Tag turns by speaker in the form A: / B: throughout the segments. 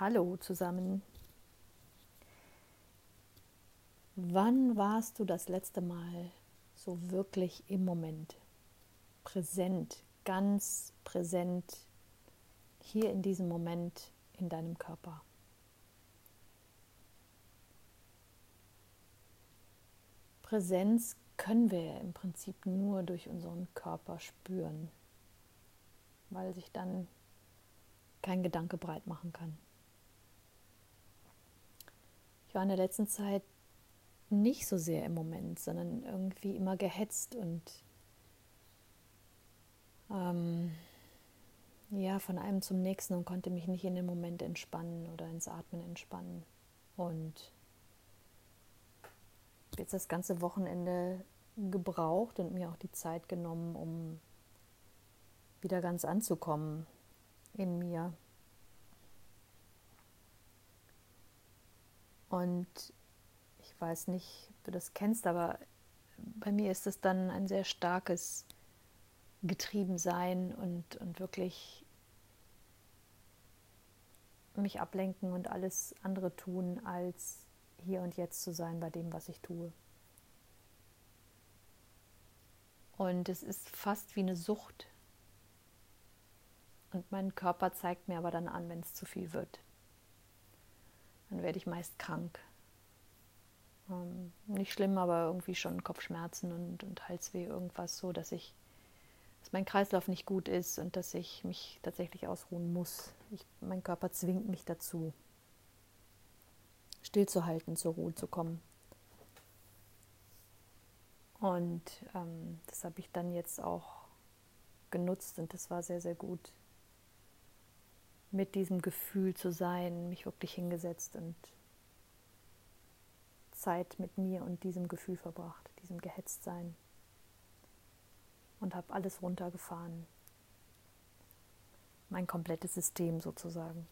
A: Hallo zusammen. Wann warst du das letzte Mal so wirklich im Moment? Präsent, ganz präsent hier in diesem Moment in deinem Körper. Präsenz können wir im Prinzip nur durch unseren Körper spüren, weil sich dann kein Gedanke breit machen kann. Ich war in der letzten Zeit nicht so sehr im Moment, sondern irgendwie immer gehetzt und ähm, ja, von einem zum nächsten und konnte mich nicht in den Moment entspannen oder ins Atmen entspannen. Und jetzt das ganze Wochenende gebraucht und mir auch die Zeit genommen, um wieder ganz anzukommen in mir. Und ich weiß nicht, ob du das kennst, aber bei mir ist es dann ein sehr starkes Getriebensein und, und wirklich mich ablenken und alles andere tun, als hier und jetzt zu sein bei dem, was ich tue. Und es ist fast wie eine Sucht. Und mein Körper zeigt mir aber dann an, wenn es zu viel wird dann werde ich meist krank. Ähm, nicht schlimm, aber irgendwie schon Kopfschmerzen und, und Halsweh, irgendwas so, dass ich, dass mein Kreislauf nicht gut ist und dass ich mich tatsächlich ausruhen muss. Ich, mein Körper zwingt mich dazu, stillzuhalten, zur Ruhe zu kommen. Und ähm, das habe ich dann jetzt auch genutzt und das war sehr, sehr gut mit diesem Gefühl zu sein, mich wirklich hingesetzt und Zeit mit mir und diesem Gefühl verbracht, diesem Gehetztsein und habe alles runtergefahren. Mein komplettes System sozusagen.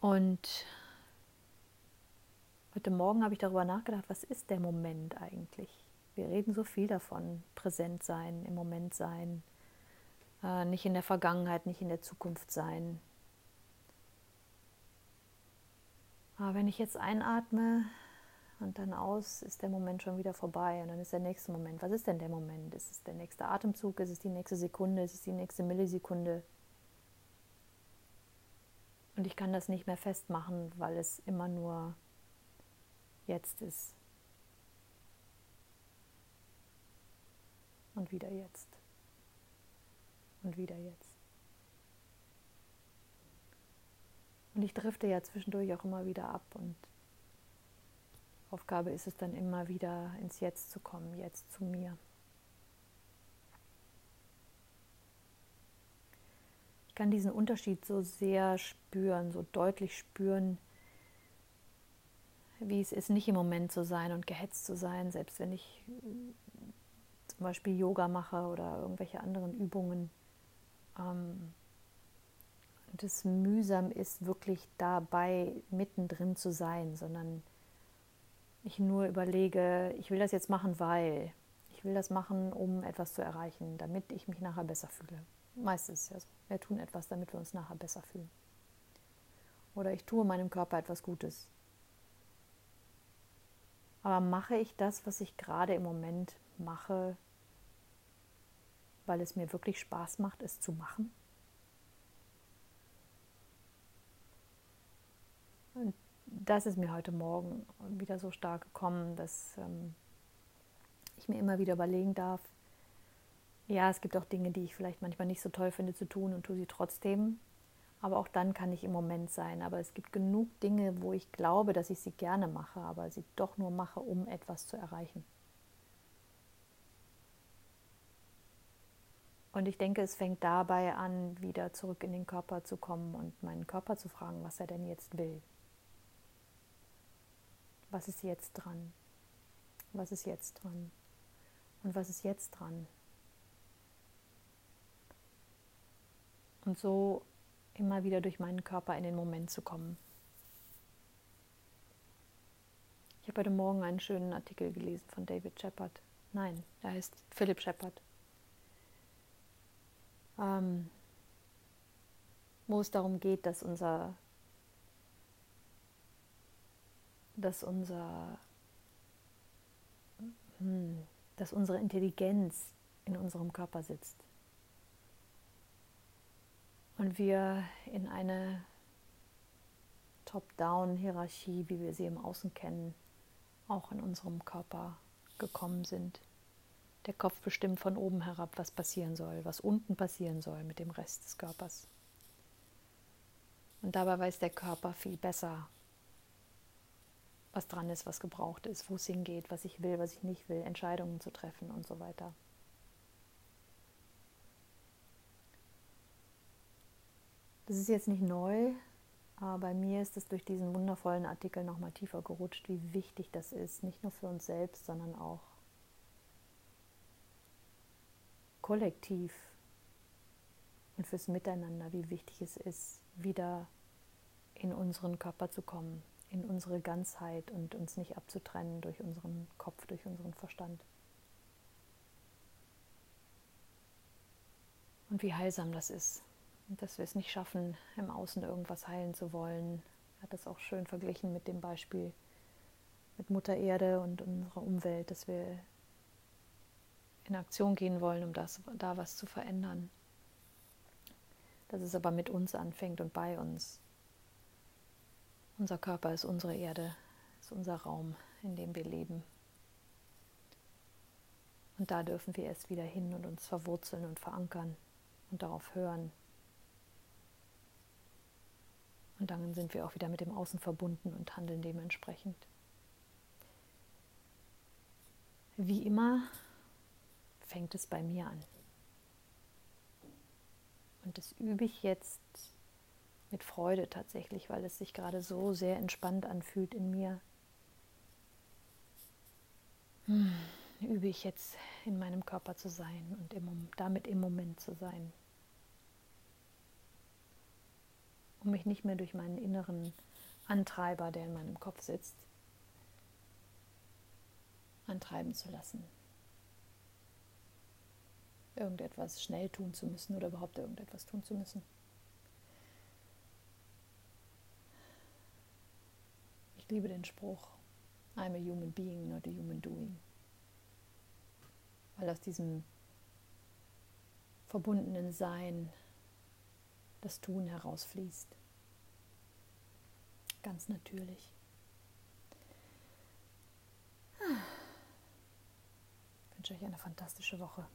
A: Und heute Morgen habe ich darüber nachgedacht, was ist der Moment eigentlich? Wir reden so viel davon, präsent sein, im Moment sein, nicht in der Vergangenheit, nicht in der Zukunft sein. Aber wenn ich jetzt einatme und dann aus, ist der Moment schon wieder vorbei und dann ist der nächste Moment. Was ist denn der Moment? Ist es der nächste Atemzug? Ist es die nächste Sekunde? Ist es die nächste Millisekunde? Und ich kann das nicht mehr festmachen, weil es immer nur jetzt ist. Und wieder jetzt und wieder jetzt. Und ich drifte ja zwischendurch auch immer wieder ab und Aufgabe ist es dann immer wieder ins Jetzt zu kommen, jetzt zu mir. Ich kann diesen Unterschied so sehr spüren, so deutlich spüren, wie es ist, nicht im Moment zu sein und gehetzt zu sein, selbst wenn ich zum Beispiel Yoga mache oder irgendwelche anderen Übungen ähm, das mühsam ist, wirklich dabei mittendrin zu sein, sondern ich nur überlege, ich will das jetzt machen, weil ich will das machen, um etwas zu erreichen, damit ich mich nachher besser fühle. Meistens ist ja so. Wir tun etwas, damit wir uns nachher besser fühlen. Oder ich tue meinem Körper etwas Gutes. Aber mache ich das, was ich gerade im Moment mache, weil es mir wirklich Spaß macht, es zu machen. Und das ist mir heute Morgen wieder so stark gekommen, dass ähm, ich mir immer wieder überlegen darf, ja, es gibt auch Dinge, die ich vielleicht manchmal nicht so toll finde zu tun und tue sie trotzdem. Aber auch dann kann ich im Moment sein. Aber es gibt genug Dinge, wo ich glaube, dass ich sie gerne mache, aber sie doch nur mache, um etwas zu erreichen. Und ich denke, es fängt dabei an, wieder zurück in den Körper zu kommen und meinen Körper zu fragen, was er denn jetzt will. Was ist jetzt dran? Was ist jetzt dran? Und was ist jetzt dran? Und so immer wieder durch meinen Körper in den Moment zu kommen. Ich habe heute Morgen einen schönen Artikel gelesen von David Shepard. Nein, er heißt Philip Shepard. Ähm, wo es darum geht, dass unser, dass unser, hm, dass unsere Intelligenz in unserem Körper sitzt und wir in eine Top-Down-Hierarchie, wie wir sie im Außen kennen, auch in unserem Körper gekommen sind. Der Kopf bestimmt von oben herab, was passieren soll, was unten passieren soll mit dem Rest des Körpers. Und dabei weiß der Körper viel besser, was dran ist, was gebraucht ist, wo es hingeht, was ich will, was ich nicht will, Entscheidungen zu treffen und so weiter. Das ist jetzt nicht neu, aber bei mir ist es durch diesen wundervollen Artikel nochmal tiefer gerutscht, wie wichtig das ist, nicht nur für uns selbst, sondern auch kollektiv und fürs Miteinander, wie wichtig es ist, wieder in unseren Körper zu kommen, in unsere Ganzheit und uns nicht abzutrennen durch unseren Kopf, durch unseren Verstand. Und wie heilsam das ist und dass wir es nicht schaffen, im Außen irgendwas heilen zu wollen. Er hat das auch schön verglichen mit dem Beispiel mit Mutter Erde und unserer Umwelt, dass wir in Aktion gehen wollen, um das, da was zu verändern. Dass es aber mit uns anfängt und bei uns. Unser Körper ist unsere Erde, ist unser Raum, in dem wir leben. Und da dürfen wir erst wieder hin und uns verwurzeln und verankern und darauf hören, und dann sind wir auch wieder mit dem Außen verbunden und handeln dementsprechend. Wie immer fängt es bei mir an. Und das übe ich jetzt mit Freude tatsächlich, weil es sich gerade so sehr entspannt anfühlt in mir. Hm, übe ich jetzt in meinem Körper zu sein und im, damit im Moment zu sein. um mich nicht mehr durch meinen inneren Antreiber, der in meinem Kopf sitzt, antreiben zu lassen. Irgendetwas schnell tun zu müssen oder überhaupt irgendetwas tun zu müssen. Ich liebe den Spruch, I'm a human being, not a human doing. Weil aus diesem verbundenen Sein das Tun herausfließt. Ganz natürlich. Ich wünsche euch eine fantastische Woche.